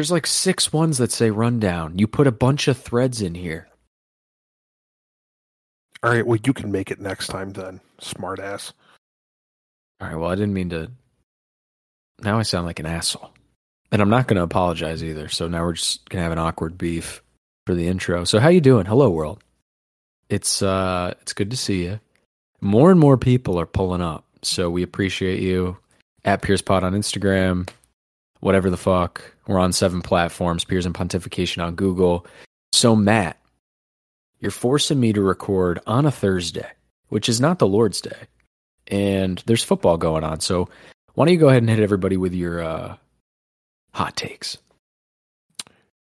There's like six ones that say rundown. You put a bunch of threads in here. All right, well, you can make it next time then, smartass. All right, well, I didn't mean to. Now I sound like an asshole. And I'm not going to apologize either. So now we're just going to have an awkward beef for the intro. So how you doing? Hello world. It's uh it's good to see you. More and more people are pulling up. So we appreciate you at PeersPod on Instagram, whatever the fuck. We're on seven platforms, Peers and Pontification on Google. So Matt, you're forcing me to record on a Thursday, which is not the Lord's Day. And there's football going on. So why don't you go ahead and hit everybody with your uh hot takes?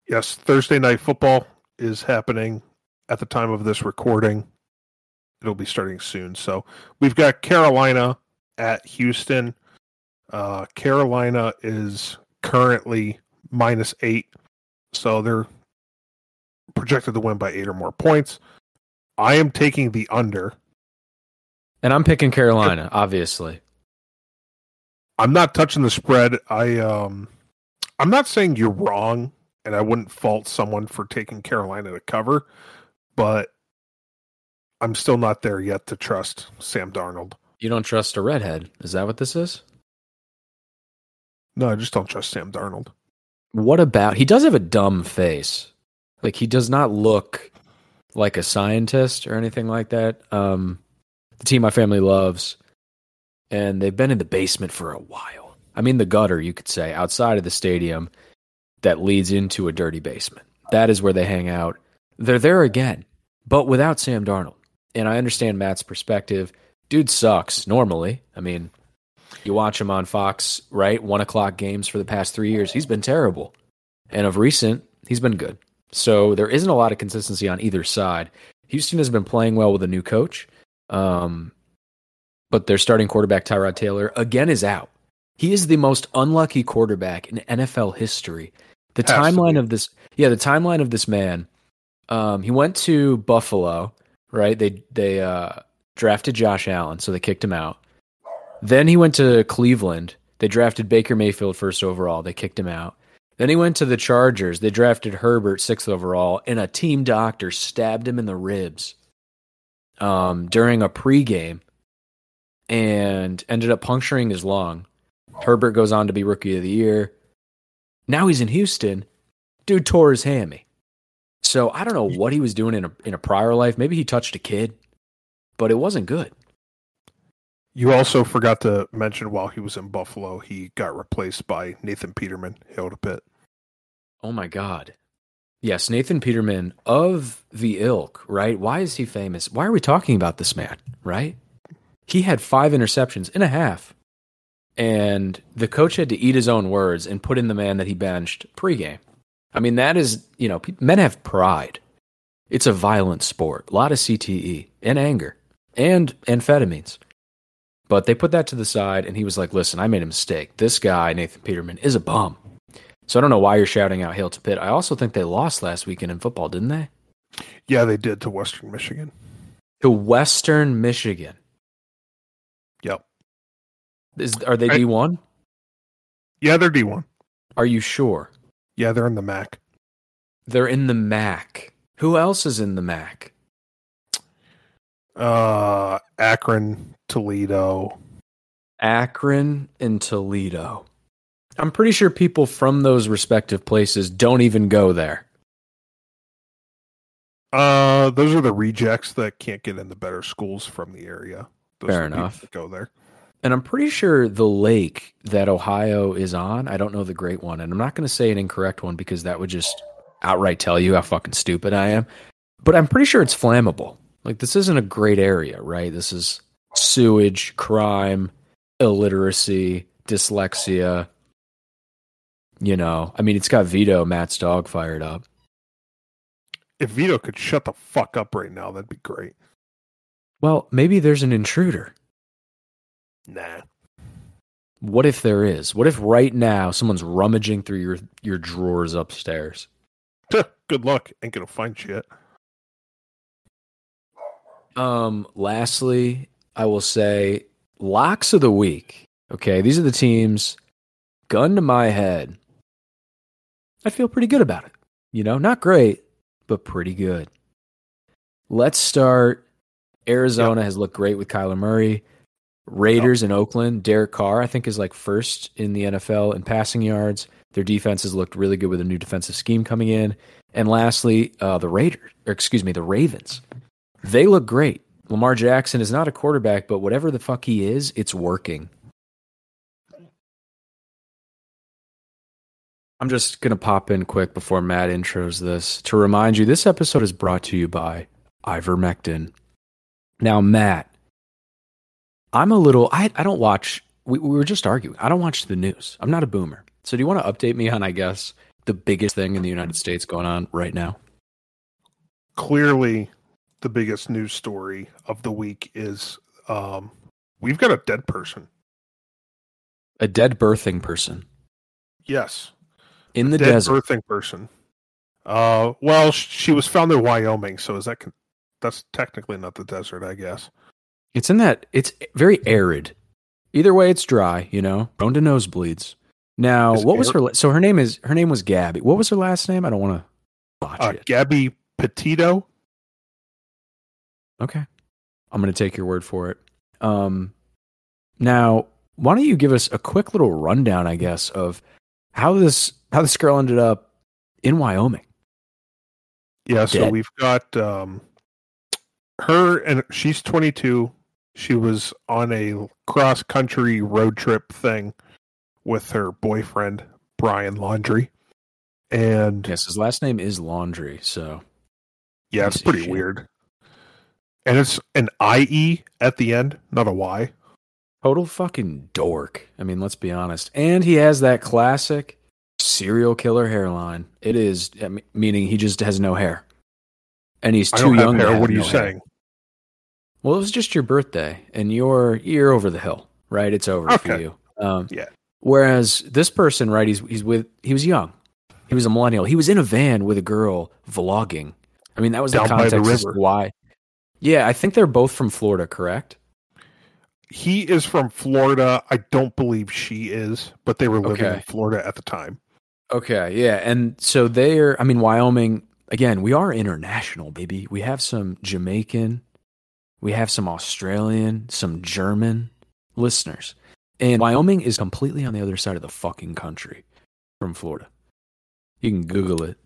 Yes, Thursday night football is happening at the time of this recording. It'll be starting soon. So we've got Carolina at Houston. Uh, Carolina is currently minus eight, so they're projected to win by eight or more points. I am taking the under. And I'm picking Carolina, obviously. I'm not touching the spread. I um I'm not saying you're wrong and I wouldn't fault someone for taking Carolina to cover, but I'm still not there yet to trust Sam Darnold. You don't trust a redhead. Is that what this is? No, I just don't trust Sam Darnold. What about he does have a dumb face. Like he does not look like a scientist or anything like that. Um the team my family loves and they've been in the basement for a while. I mean the gutter, you could say, outside of the stadium that leads into a dirty basement. That is where they hang out. They're there again, but without Sam Darnold. And I understand Matt's perspective. Dude sucks normally. I mean, you watch him on Fox, right? One o'clock games for the past three years. He's been terrible. And of recent, he's been good. So there isn't a lot of consistency on either side. Houston has been playing well with a new coach. Um, but their starting quarterback, Tyrod Taylor, again is out. He is the most unlucky quarterback in NFL history. The to timeline of this, yeah, the timeline of this man. Um, he went to Buffalo, right? They they uh, drafted Josh Allen, so they kicked him out. Then he went to Cleveland. They drafted Baker Mayfield first overall. They kicked him out. Then he went to the Chargers. They drafted Herbert sixth overall, and a team doctor stabbed him in the ribs um, during a pregame and ended up puncturing his lung. Herbert goes on to be rookie of the year. Now he's in Houston. Dude tore his hammy. So I don't know what he was doing in a in a prior life. Maybe he touched a kid, but it wasn't good. You also forgot to mention while he was in Buffalo, he got replaced by Nathan Peterman, hail to Pitt. Oh my god. Yes, Nathan Peterman of the ilk, right? Why is he famous? Why are we talking about this man, right? He had 5 interceptions in a half. And the coach had to eat his own words and put in the man that he benched pregame. I mean, that is, you know, men have pride. It's a violent sport, a lot of CTE and anger and amphetamines. But they put that to the side, and he was like, listen, I made a mistake. This guy, Nathan Peterman, is a bum. So I don't know why you're shouting out hail to Pitt. I also think they lost last weekend in football, didn't they? Yeah, they did to Western Michigan. To Western Michigan. Yep. Is are they D one? Yeah, they're D1. Are you sure? Yeah, they're in the MAC. They're in the MAC. Who else is in the MAC? Uh, Akron, Toledo. Akron and Toledo. I'm pretty sure people from those respective places don't even go there. Uh, those are the rejects that can't get into better schools from the area. Those Fair enough. Go there. And I'm pretty sure the lake that Ohio is on, I don't know the great one, and I'm not going to say an incorrect one because that would just outright tell you how fucking stupid I am. But I'm pretty sure it's flammable. Like, this isn't a great area, right? This is sewage, crime, illiteracy, dyslexia. You know, I mean, it's got Vito, Matt's dog, fired up. If Vito could shut the fuck up right now, that'd be great. Well, maybe there's an intruder. Nah. What if there is? What if right now someone's rummaging through your, your drawers upstairs? Good luck. Ain't gonna find shit. Um, lastly, I will say locks of the week. Okay, these are the teams. Gun to my head. I feel pretty good about it. You know, not great, but pretty good. Let's start. Arizona yep. has looked great with Kyler Murray. Raiders yep. in Oakland, Derek Carr, I think, is like first in the NFL in passing yards. Their defense has looked really good with a new defensive scheme coming in. And lastly, uh, the Raiders, or excuse me, the Ravens. They look great. Lamar Jackson is not a quarterback, but whatever the fuck he is, it's working. I'm just going to pop in quick before Matt intros this to remind you this episode is brought to you by ivermectin. Now, Matt, I'm a little, I, I don't watch, we, we were just arguing. I don't watch the news. I'm not a boomer. So, do you want to update me on, I guess, the biggest thing in the United States going on right now? Clearly, the biggest news story of the week is um, we've got a dead person. A dead birthing person. Yes in the desert. Birthing person. Uh, well, she was found in Wyoming, so is that that's technically not the desert, I guess. It's in that. It's very arid. Either way, it's dry. You know, prone to nosebleeds. Now, is what was her? So her name is her name was Gabby. What was her last name? I don't want to watch uh, it. Gabby Petito. Okay, I'm going to take your word for it. Um, now, why don't you give us a quick little rundown, I guess, of how this how this girl ended up in Wyoming. Yeah, so we've got um, her, and she's 22. She was on a cross country road trip thing with her boyfriend Brian Laundrie, and yes, his last name is Laundrie, So yeah, it's pretty weird. And it's an IE at the end, not a Y. Total fucking dork. I mean, let's be honest. And he has that classic serial killer hairline. It is meaning he just has no hair, and he's too young. Hair. what are you no saying? Hair. Well, it was just your birthday, and you're you're over the hill, right? It's over okay. for you. Um, yeah. Whereas this person, right? He's he's with he was young. He was a millennial. He was in a van with a girl vlogging. I mean, that was Down the context the why. Yeah, I think they're both from Florida, correct? He is from Florida. I don't believe she is, but they were living okay. in Florida at the time. Okay, yeah, and so they're. I mean, Wyoming. Again, we are international, baby. We have some Jamaican, we have some Australian, some German listeners, and Wyoming is completely on the other side of the fucking country from Florida. You can Google it.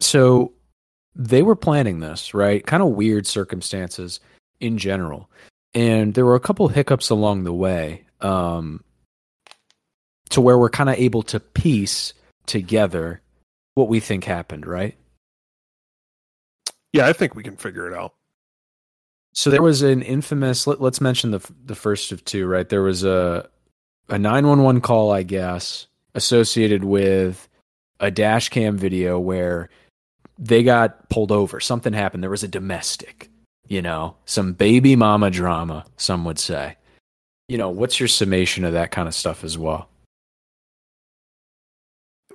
So they were planning this, right? Kind of weird circumstances in general. And there were a couple hiccups along the way um, to where we're kind of able to piece together what we think happened, right? Yeah, I think we can figure it out. So there was an infamous. Let, us mention the the first of two, right? There was a a nine one one call, I guess, associated with a dash cam video where they got pulled over. Something happened. There was a domestic, you know, some baby mama drama. Some would say. You know, what's your summation of that kind of stuff as well?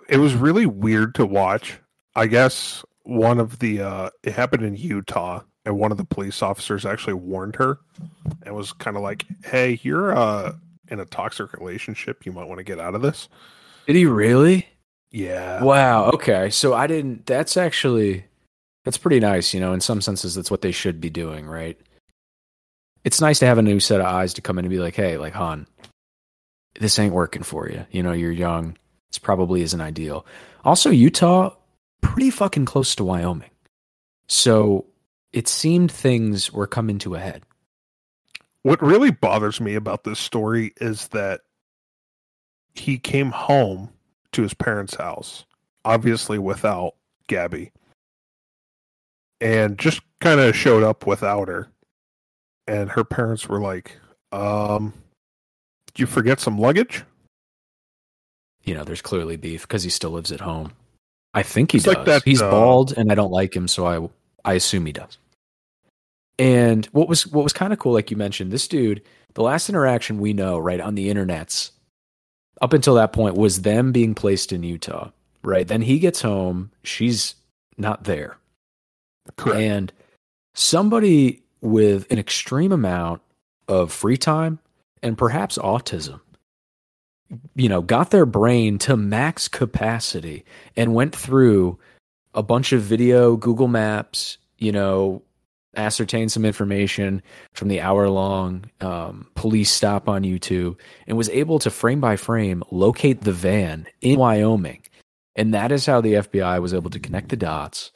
it was really weird to watch. I guess one of the uh, it happened in Utah, and one of the police officers actually warned her and was kind of like, "Hey, you're uh, in a toxic relationship. You might want to get out of this." Did he really? Yeah. Wow. Okay. So I didn't. That's actually that's pretty nice. You know, in some senses, that's what they should be doing, right? It's nice to have a new set of eyes to come in and be like, "Hey, like Han, this ain't working for you. You know, you're young this probably isn't ideal. Also, Utah, pretty fucking close to Wyoming. So it seemed things were coming to a head. What really bothers me about this story is that he came home to his parents' house, obviously without Gabby, and just kind of showed up without her. And her parents were like, um, did you forget some luggage? you know, there's clearly beef because he still lives at home. I think he it's does. Like that, He's uh, bald, and I don't like him, so I I assume he does. And what was what was kind of cool, like you mentioned, this dude, the last interaction we know, right, on the internets, up until that point, was them being placed in Utah. Right. Then he gets home, she's not there. Correct. And somebody with an extreme amount of free time and perhaps autism you know, got their brain to max capacity and went through a bunch of video, Google Maps, you know, ascertained some information from the hour long um, police stop on YouTube and was able to frame by frame locate the van in Wyoming. And that is how the FBI was able to connect the dots,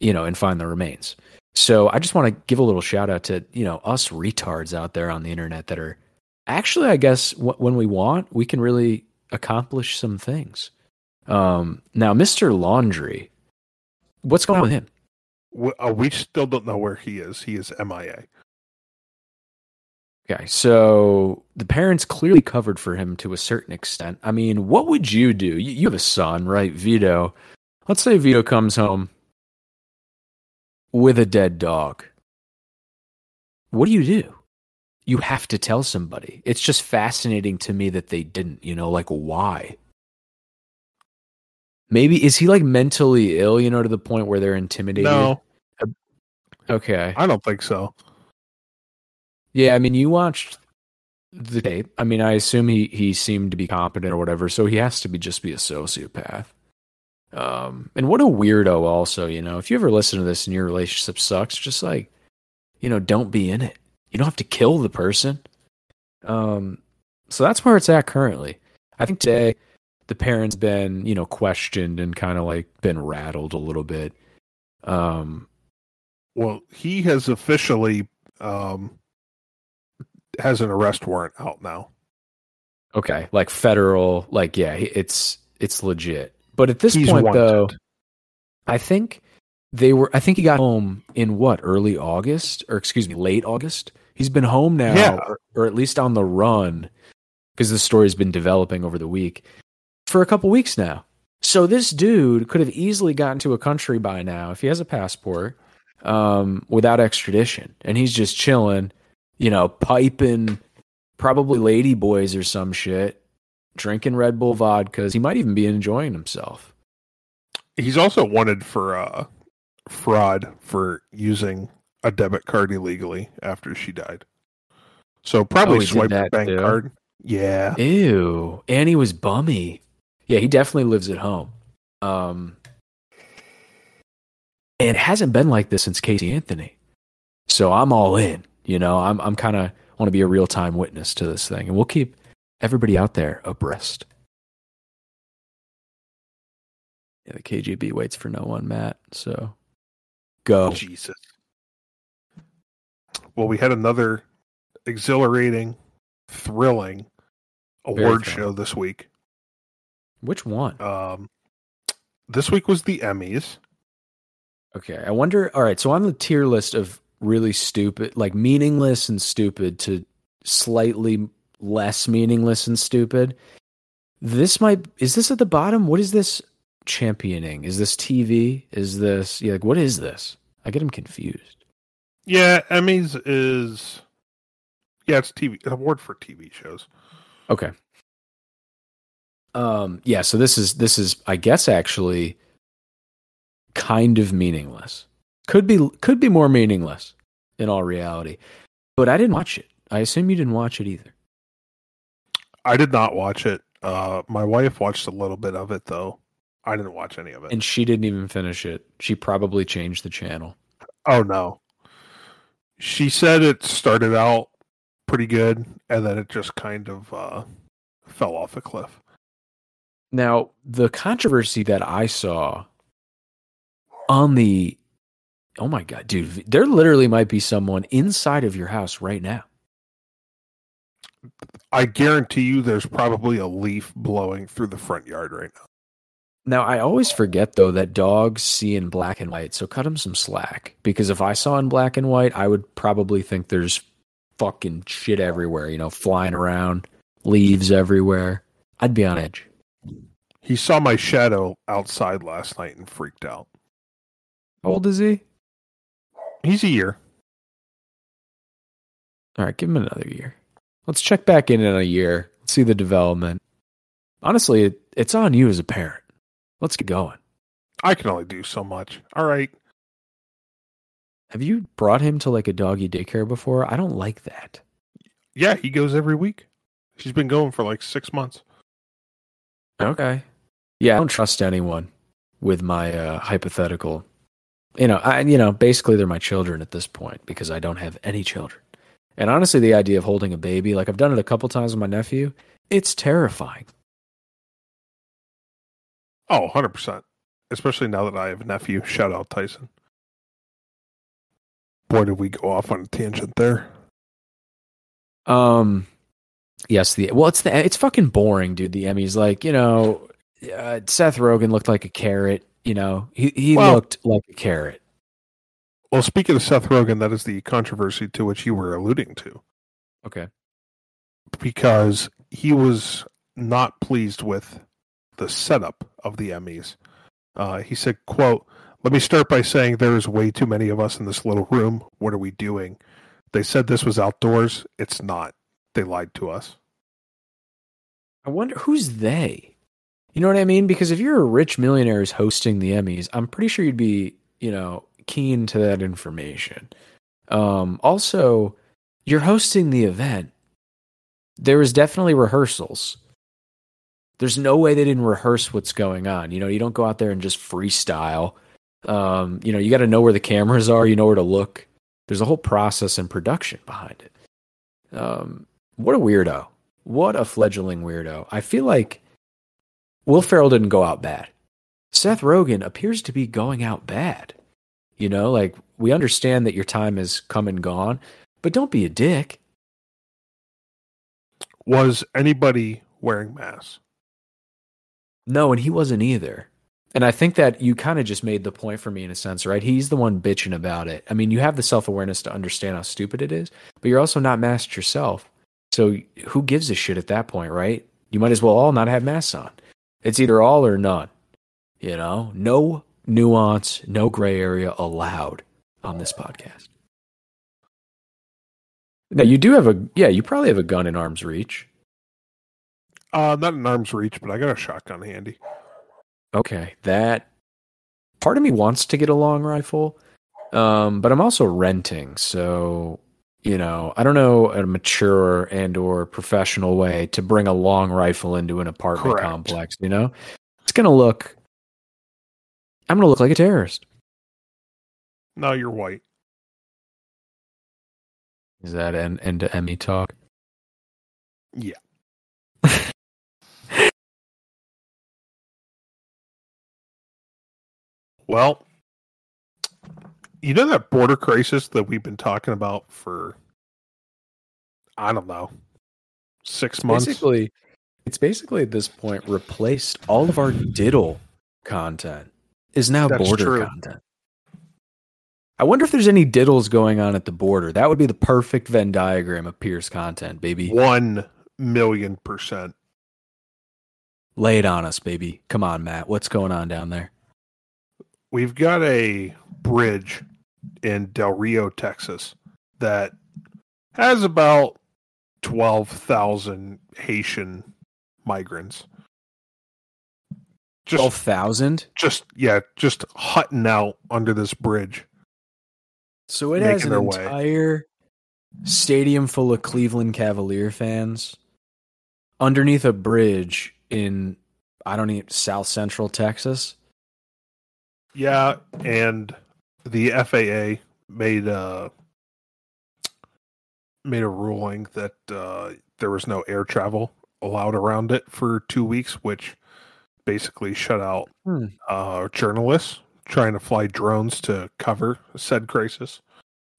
you know, and find the remains. So I just want to give a little shout out to, you know, us retards out there on the internet that are actually, I guess, when we want, we can really accomplish some things. Um, now, Mr. Laundrie, what's going on with him? We, uh, we still don't know where he is. He is MIA. Okay, so the parents clearly covered for him to a certain extent. I mean, what would you do? You, you have a son, right, Vito? Let's say Vito comes home with a dead dog. What do you do? You have to tell somebody. It's just fascinating to me that they didn't, you know, like why? Maybe is he like mentally ill, you know, to the point where they're intimidated? No, Okay. I don't think so. Yeah, I mean, you watched the tape. I mean, I assume he he seemed to be competent or whatever, so he has to be just be a sociopath. Um, and what a weirdo, also. You know, if you ever listen to this and your relationship sucks, just like, you know, don't be in it. You don't have to kill the person. Um, so that's where it's at currently. I think today the parents been you know questioned and kind of like been rattled a little bit. Um, Well, he has officially um, has an arrest warrant out now. Okay, like federal, like yeah, it's it's legit. But at this He's point, wanted. though, I think they were. I think he got home in what early August, or excuse me, late August. He's been home now, Yeah. or, or at least on the run, because the story's been developing over the week for a couple weeks now. So this dude could have easily gotten to a country by now if he has a passport, um, without extradition, and he's just chilling, you know, piping probably lady boys or some shit, drinking Red Bull vodkas. He might even be enjoying himself. He's also wanted for uh, fraud for using a debit card illegally after she died. So probably Oh, swiped that bank too? card. Yeah. Ew. And he was bummy. Yeah, he definitely lives at home. Um and it hasn't been like this since Casey Anthony. So I'm all in. You know, I'm I'm kinda want to be a real time witness to this thing. And we'll keep everybody out there abreast. Yeah, the KGB waits for no one, Matt. So go. Jesus. Well, we had another exhilarating, thrilling award show this week. Which one? Um, this week was the Emmys. Okay, I wonder. All right, so on the tier list of really stupid, like meaningless and stupid, to slightly less meaningless and stupid, this might is this at the bottom? What is this championing? Is this TV? Is this yeah? Like what is this? I get him confused. Yeah, Emmys is yeah, it's TV award for TV shows. Okay. Um. Yeah. So this is this is I guess actually kind of meaningless. Could be could be more meaningless in all reality. But I didn't watch it. I assume you didn't watch it either. I did not watch it. Uh, my wife watched a little bit of it though. I didn't watch any of it. And she didn't even finish it. She probably changed the channel. oh no, she said it started out pretty good and then it just kind of uh, fell off a cliff. Now, the controversy that I saw on the Oh my god, dude, there literally might be someone inside of your house right now. I guarantee you, there's probably a leaf blowing through the front yard right now. Now, I always forget though that dogs see in black and white, so cut them some slack. Because if I saw in black and white, I would probably think there's fucking shit everywhere, you know, flying around, leaves everywhere. I'd be on edge. He saw my shadow outside last night and freaked out. How old is he? He's a year. All right, give him another year. Let's check back in in a year. Let's see the development. Honestly, it, it's on you as a parent. Let's get going. I can only do so much. All right. Have you brought him to like a doggy daycare before? I don't like that. Yeah, he goes every week. She's been going for like six months. Okay. Yeah, I don't trust anyone with my uh, hypothetical. You know, I you know basically they're my children at this point because I don't have any children. And honestly, the idea of holding a baby, like I've done it a couple times with my nephew, it's terrifying. Oh, 100%. Especially now that I have a nephew. Shout out Tyson. Boy, did we go off on a tangent there. Um, yes, the well, it's the it's fucking boring, dude. The Emmys, like you know, uh, Seth Rogen looked like a carrot. You know, he he Well- looked like a carrot. Well, speaking of Seth Rogen, that is the controversy to which you were alluding to Okay. because he was not pleased with the setup of the Emmys. Uh, he said, quote, let me start by saying there is way too many of us in this little room. What are we doing? They said this was outdoors. It's not. They lied to us. I wonder who's they. You know what I mean? Because if you're a rich millionaire who's hosting the Emmys, I'm pretty sure you'd be, you know, keen to that information. Um, also, you're hosting the event. There was definitely rehearsals. There's no way they didn't rehearse what's going on. You know, you don't go out there and just freestyle. Um, you know, you got to know where the cameras are. You know where to look. There's a whole process and production behind it. Um, what a weirdo. What a fledgling weirdo. I feel like Will Ferrell didn't go out bad. Seth Rogen appears to be going out bad. You know, like we understand that your time has come and gone, but don't be a dick. Was anybody wearing masks? No, and he wasn't either. And I think that you kind of just made the point for me in a sense, right? He's the one bitching about it. I mean, you have the self awareness to understand how stupid it is, but you're also not masked yourself. So who gives a shit at that point, right? You might as well all not have masks on. It's either all or none. You know, no nuance, no gray area allowed on this podcast. Now you do have a yeah, you probably have a gun in arm's reach. Uh, not in arm's reach, but I got a shotgun handy. Okay, that part of me wants to get a long rifle, um, but I'm also renting, so you know I don't know a mature and or professional way to bring a long rifle into an apartment Correct. complex. You know, it's gonna look. I'm gonna look like a terrorist. No, you're white. Is that an end to Emmy talk? Yeah. Well, you know that border crisis that we've been talking about for I don't know six months. Basically, it's basically at this point replaced all of our diddle content is now That's border true. content. I wonder if there's any diddles going on at the border. That would be the perfect Venn diagram of Peers content, baby. One million percent. Lay it on us, baby. Come on, Matt. What's going on down there? We've got a bridge in Del Rio, Texas, that has about twelve thousand Haitian migrants. Just Twelve thousand. just yeah, just hutting out under this bridge. So it has an their way. entire stadium full of Cleveland Cavalier fans underneath a bridge in I don't know South Central Texas. Yeah, and the FAA made a made a ruling that uh, there was no air travel allowed around it for two weeks, which basically shut out Hmm. uh, journalists trying to fly drones to cover said crisis.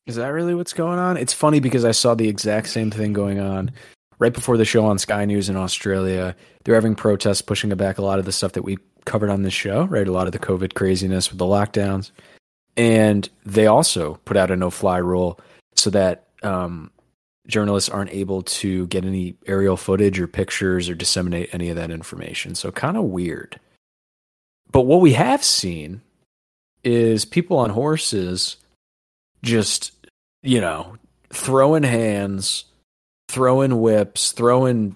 Is that really what's going on? It's funny because I saw the exact same thing going on right before the show on Sky News in Australia. They're having protests pushing back a lot of the stuff that we covered on this show, right? A lot of the COVID craziness with the lockdowns. And they also put out a no fly rule so that um, journalists aren't able to get any aerial footage or pictures or disseminate any of that information. So kind of weird. But what we have seen is people on horses just, you know, throwing hands, throwing whips, throwing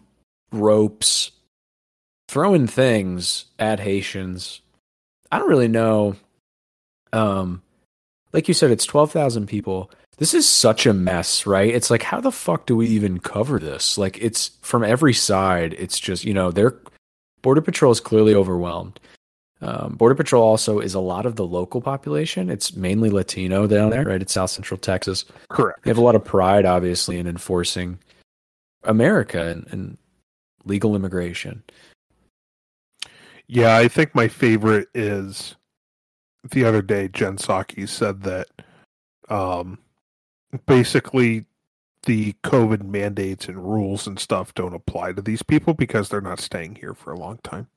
ropes, throwing things at Haitians. I don't really know. Um, like you said, it's 12,000 people. this is such a mess, right? It's like, how the fuck do we even cover this? Like, it's from every side. It's just, you know, their Border Patrol is clearly overwhelmed. Um, Border Patrol also is a lot of the local population. It's mainly Latino down there, right? It's South Central Texas. Correct. They have a lot of pride, obviously, in enforcing America and, and legal immigration. Yeah, I think my favorite is the other day Jen Psaki said that um, basically the COVID mandates and rules and stuff don't apply to these people because they're not staying here for a long time.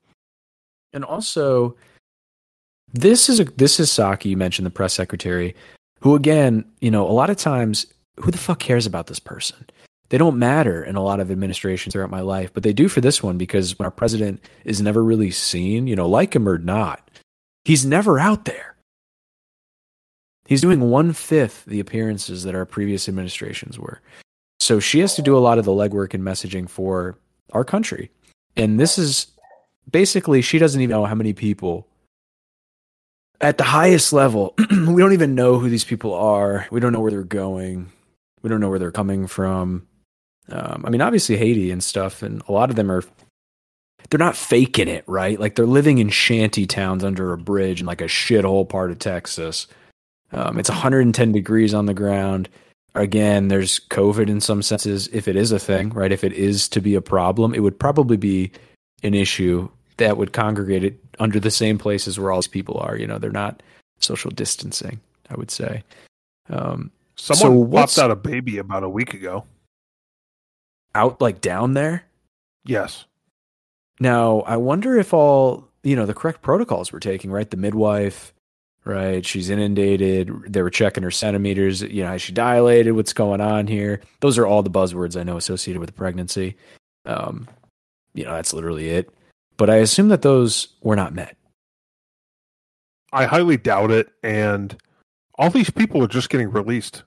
And also, this is a this is Psaki. You mentioned the press secretary, who again, you know, a lot of times, who the fuck cares about this person? They don't matter in a lot of administrations throughout my life, but they do for this one because when our president is never really seen, you know, like him or not, he's never out there. He's doing one fifth the appearances that our previous administrations were. So she has to do a lot of the legwork and messaging for our country. And this is basically, she doesn't even know how many people at the highest level, we don't even know who these people are. We don't know where they're going. We don't know where they're coming from. Um, I mean, obviously Haiti and stuff, and a lot of them are. They're not faking it, right? Like they're living in shanty towns under a bridge in like a shithole part of Texas. Um, it's 110 degrees on the ground. Again, there's COVID in some senses. If it is a thing, right? If it is to be a problem, it would probably be an issue that would congregate it under the same places where all these people are. You know, they're not social distancing. I would say. Um, Someone so popped out a baby about a week ago. Out like down there. Yes. Now I wonder if all you know the correct protocols were taking. Right, the midwife, right? She's inundated. They were checking her centimeters. You know, she dilated? What's going on here? Those are all the buzzwords I know associated with the pregnancy. Um, you know, that's literally it. But I assume that those were not met. I highly doubt it. And all these people are just getting released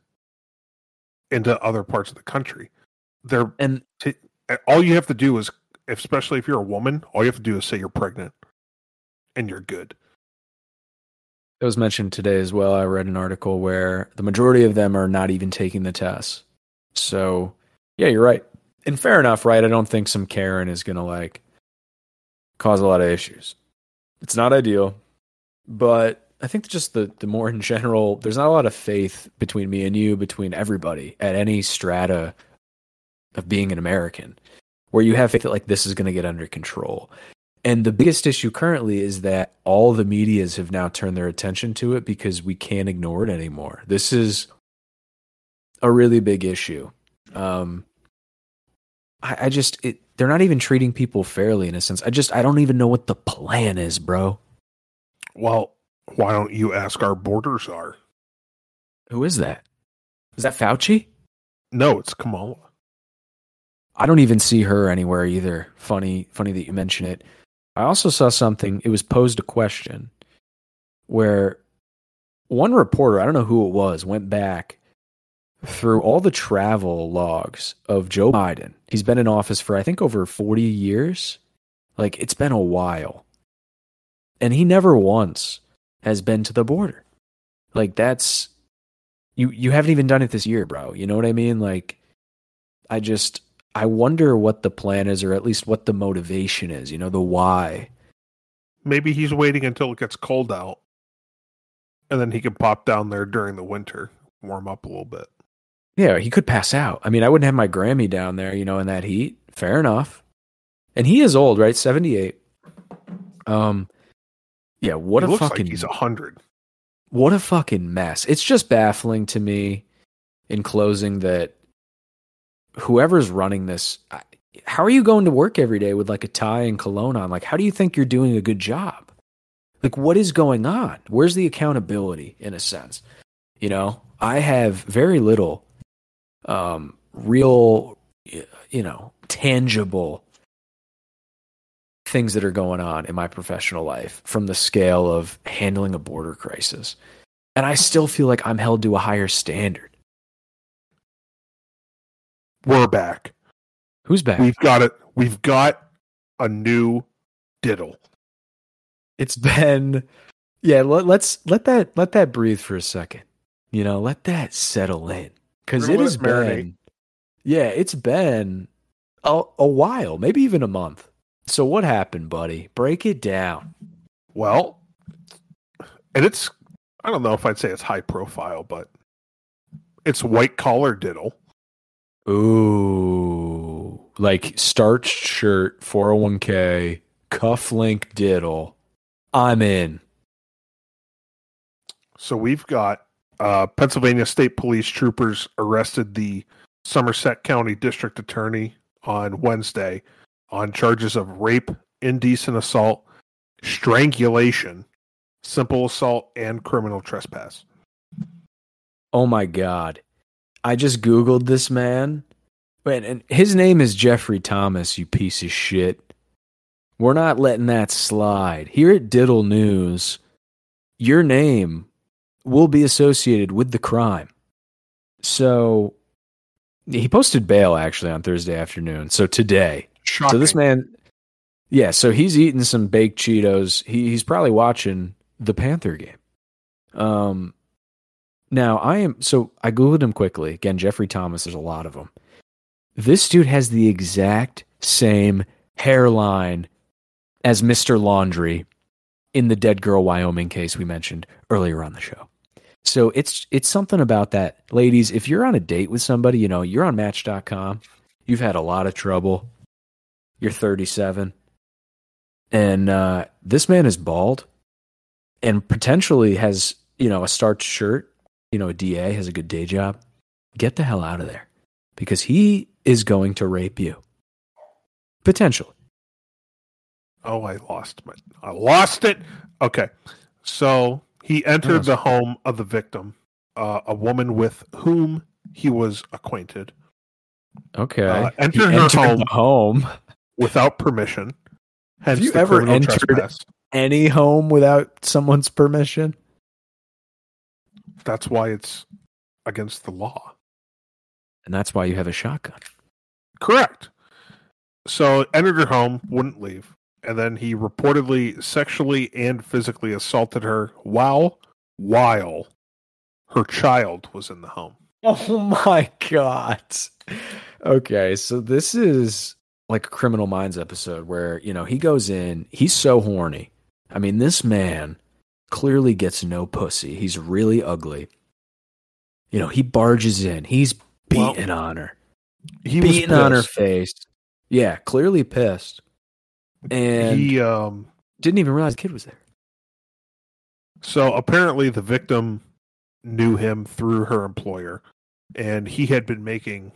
into other parts of the country. They're and t- all you have to do is, especially if you're a woman, all you have to do is say you're pregnant, and you're good. It was mentioned today as well. I read an article where the majority of them are not even taking the tests. So, yeah, you're right. And fair enough, right? I don't think some Karen is going to like cause a lot of issues. It's not ideal, but I think just the the more in general, there's not a lot of faith between me and you, between everybody at any strata of being an American, where you have faith that like this is going to get under control. And the biggest issue currently is that all the medias have now turned their attention to it because we can't ignore it anymore. This is a really big issue. Um, I, I just it, they're not even treating people fairly in a sense. I just I don't even know what the plan is, bro. Well, why don't you ask our border czar? Who is that? Is that Fauci? No, it's Kamala. I don't even see her anywhere either. Funny, funny that you mention it. I also saw something. It was posed a question where one reporter, I don't know who it was, went back through all the travel logs of Joe Biden. He's been in office for I think over 40 years. Like it's been a while. And he never once has been to the border. Like that's you you haven't even done it this year, bro. You know what I mean? Like I just I wonder what the plan is, or at least what the motivation is. You know, the why. Maybe he's waiting until it gets cold out, and then he can pop down there during the winter, warm up a little bit. Yeah, he could pass out. I mean, I wouldn't have my Grammy down there, you know, in that heat. Fair enough. And he is old, right? Seventy eight. Um, yeah. What he a fucking. Like he's a hundred. What a fucking mess! It's just baffling to me. In closing, that whoever's running this, how are you going to work every day with like a tie and cologne on? Like, how do you think you're doing a good job? Like, what is going on? Where's the accountability in a sense? You know, I have very little um, real, you know, tangible things that are going on in my professional life from the scale of handling a border crisis. And I still feel like I'm held to a higher standard. We're back. Who's back? We've got it. We've got a new diddle. It's been yeah, let, let's let that let that breathe for a second. You know, let that settle in because We're it has marinate. been, yeah, it's been a, a while, maybe even a month. So what happened, buddy? Break it down. Well, and it's I don't know if I'd say it's high profile, but it's white collar diddle. Ooh, like starched shirt, 401k, cufflink diddle. I'm in. So we've got uh, Pennsylvania State Police troopers arrested the Somerset County District Attorney on Wednesday on charges of rape, indecent assault, strangulation, simple assault, and criminal trespass. Oh my god. I just googled this man. Wait, and his name is Jeffrey Thomas, you piece of shit. We're not letting that slide. Here at Diddle News, your name will be associated with the crime. So he posted bail actually on Thursday afternoon. So today. Shocking. So this man Yeah, so he's eating some baked Cheetos. He he's probably watching the Panther game. Um now I am so I googled him quickly. Again, Jeffrey Thomas, there's a lot of them. This dude has the exact same hairline as Mr. Laundrie in the Dead Girl Wyoming case we mentioned earlier on the show. So it's it's something about that. Ladies, if you're on a date with somebody, you know, you're on match.com, you've had a lot of trouble. You're 37 and uh, this man is bald and potentially has, you know, a starched shirt, you know, a DA has a good day job. Get the hell out of there because he is going to rape you. Potentially. Oh, I lost my. I lost it. Okay, so he entered Oh. the home of the victim, uh, a woman with whom he was acquainted, Okay. Uh, He entered her home. the home. without permission. Have you ever entered- trespass. Any home without someone's permission? That's why it's against the law. And that's why you have a shotgun. Correct. So entered her home, wouldn't leave, and then he reportedly sexually and physically assaulted her while while her child was in the home. Oh my god. Okay, so this is like a Criminal Minds episode where, you know, he goes in, he's so horny. I mean, this man clearly gets no pussy. He's really ugly. You know, he barges in, he's Well, beating on her, He was beating on her face. Yeah, clearly pissed. And He um didn't even realize the kid was there. so apparently the victim knew him through her employer and he had been making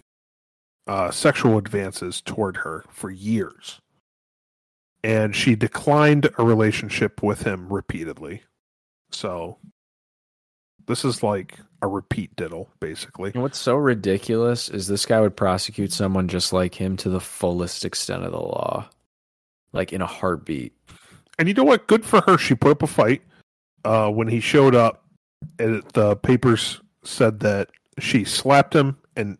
uh, sexual advances toward her for years and she declined a relationship with him repeatedly so this is like a repeat diddle basically And what's so ridiculous is this guy would prosecute someone just like him to the fullest extent of the law. Like in a heartbeat. and you know what good for her she put up a fight uh, when he showed up and the papers said that she slapped him and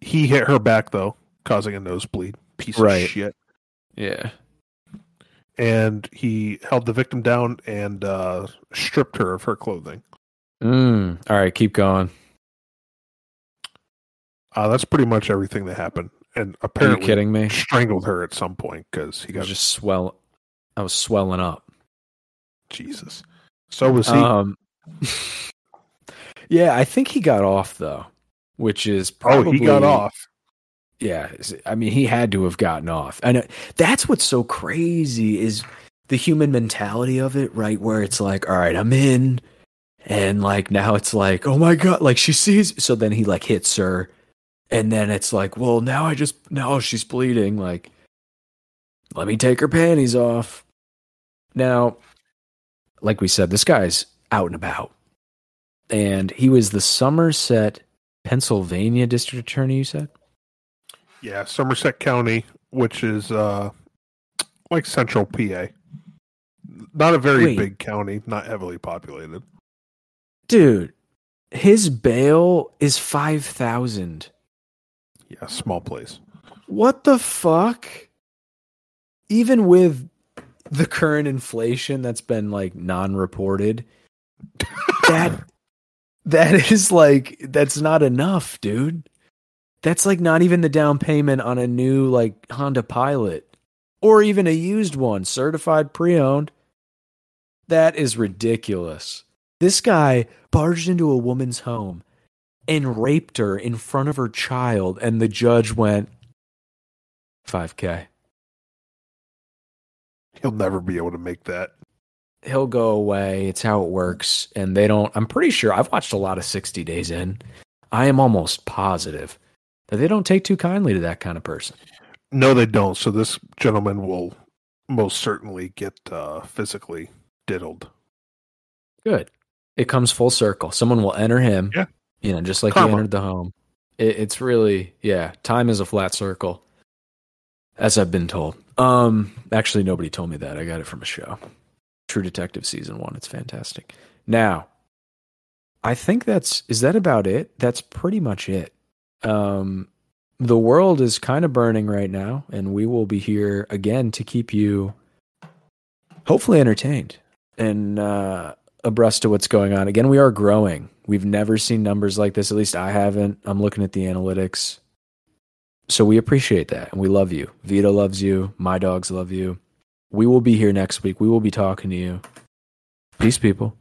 he hit her back though causing a nosebleed piece Right. of shit Yeah. And he held the victim down and uh, stripped her of her clothing Mm. All right, keep going. uh, that's pretty much everything that happened and Are you apparently kidding me? strangled her at some point because he got was just swell. I was swelling up. jesus so was he Um, yeah, I think he got off though, which is probably oh he got off Yeah, I mean, he had to have gotten off, and it- that's what's so crazy is the human mentality of it, right? Where it's like, all right, I'm in, and like now it's like, oh my god, like she sees. So then he like hits her, and then it's like, well, now I just now she's bleeding. Like, let me take her panties off. Now, like we said, this guy's out and about, and he was the Somerset, Pennsylvania district attorney. You said. Yeah somerset county which is uh, like central pa not a very Wait. big county not heavily populated Dude, his bail is 5,000. yeah small place What the fuck? Even with the current inflation that's been like non-reported, that That is like that's not enough, dude. That's like not even the down payment on a new like Honda Pilot or even a used one, certified pre-owned. That is ridiculous. This guy barged into a woman's home and raped her in front of her child and the judge went 5k. He'll never be able to make that. He'll go away. It's how it works and they don't I'm pretty sure I've watched a lot of 60 days in. I am almost positive that they don't take too kindly to that kind of person. No, they don't. So this gentleman will most certainly get uh, physically diddled. Good. It comes full circle. Someone will enter him. Yeah. You know, just like Karma. he entered the home. It, it's really, yeah. Time is a flat circle, as I've been told. Um, actually, nobody told me that. I got it from a show. True Detective season one. It's fantastic. Now, I think that's is that about it. That's pretty much it. Um, the world is kind of burning right now, and we will be here again to keep you hopefully entertained and uh, abreast to what's going on. Again, we are growing. We've never seen numbers like this. At least I haven't. I'm looking at the analytics. So we appreciate that and we love you. Vito loves you. My dogs love you. We will be here next week. We will be talking to you. Peace, people.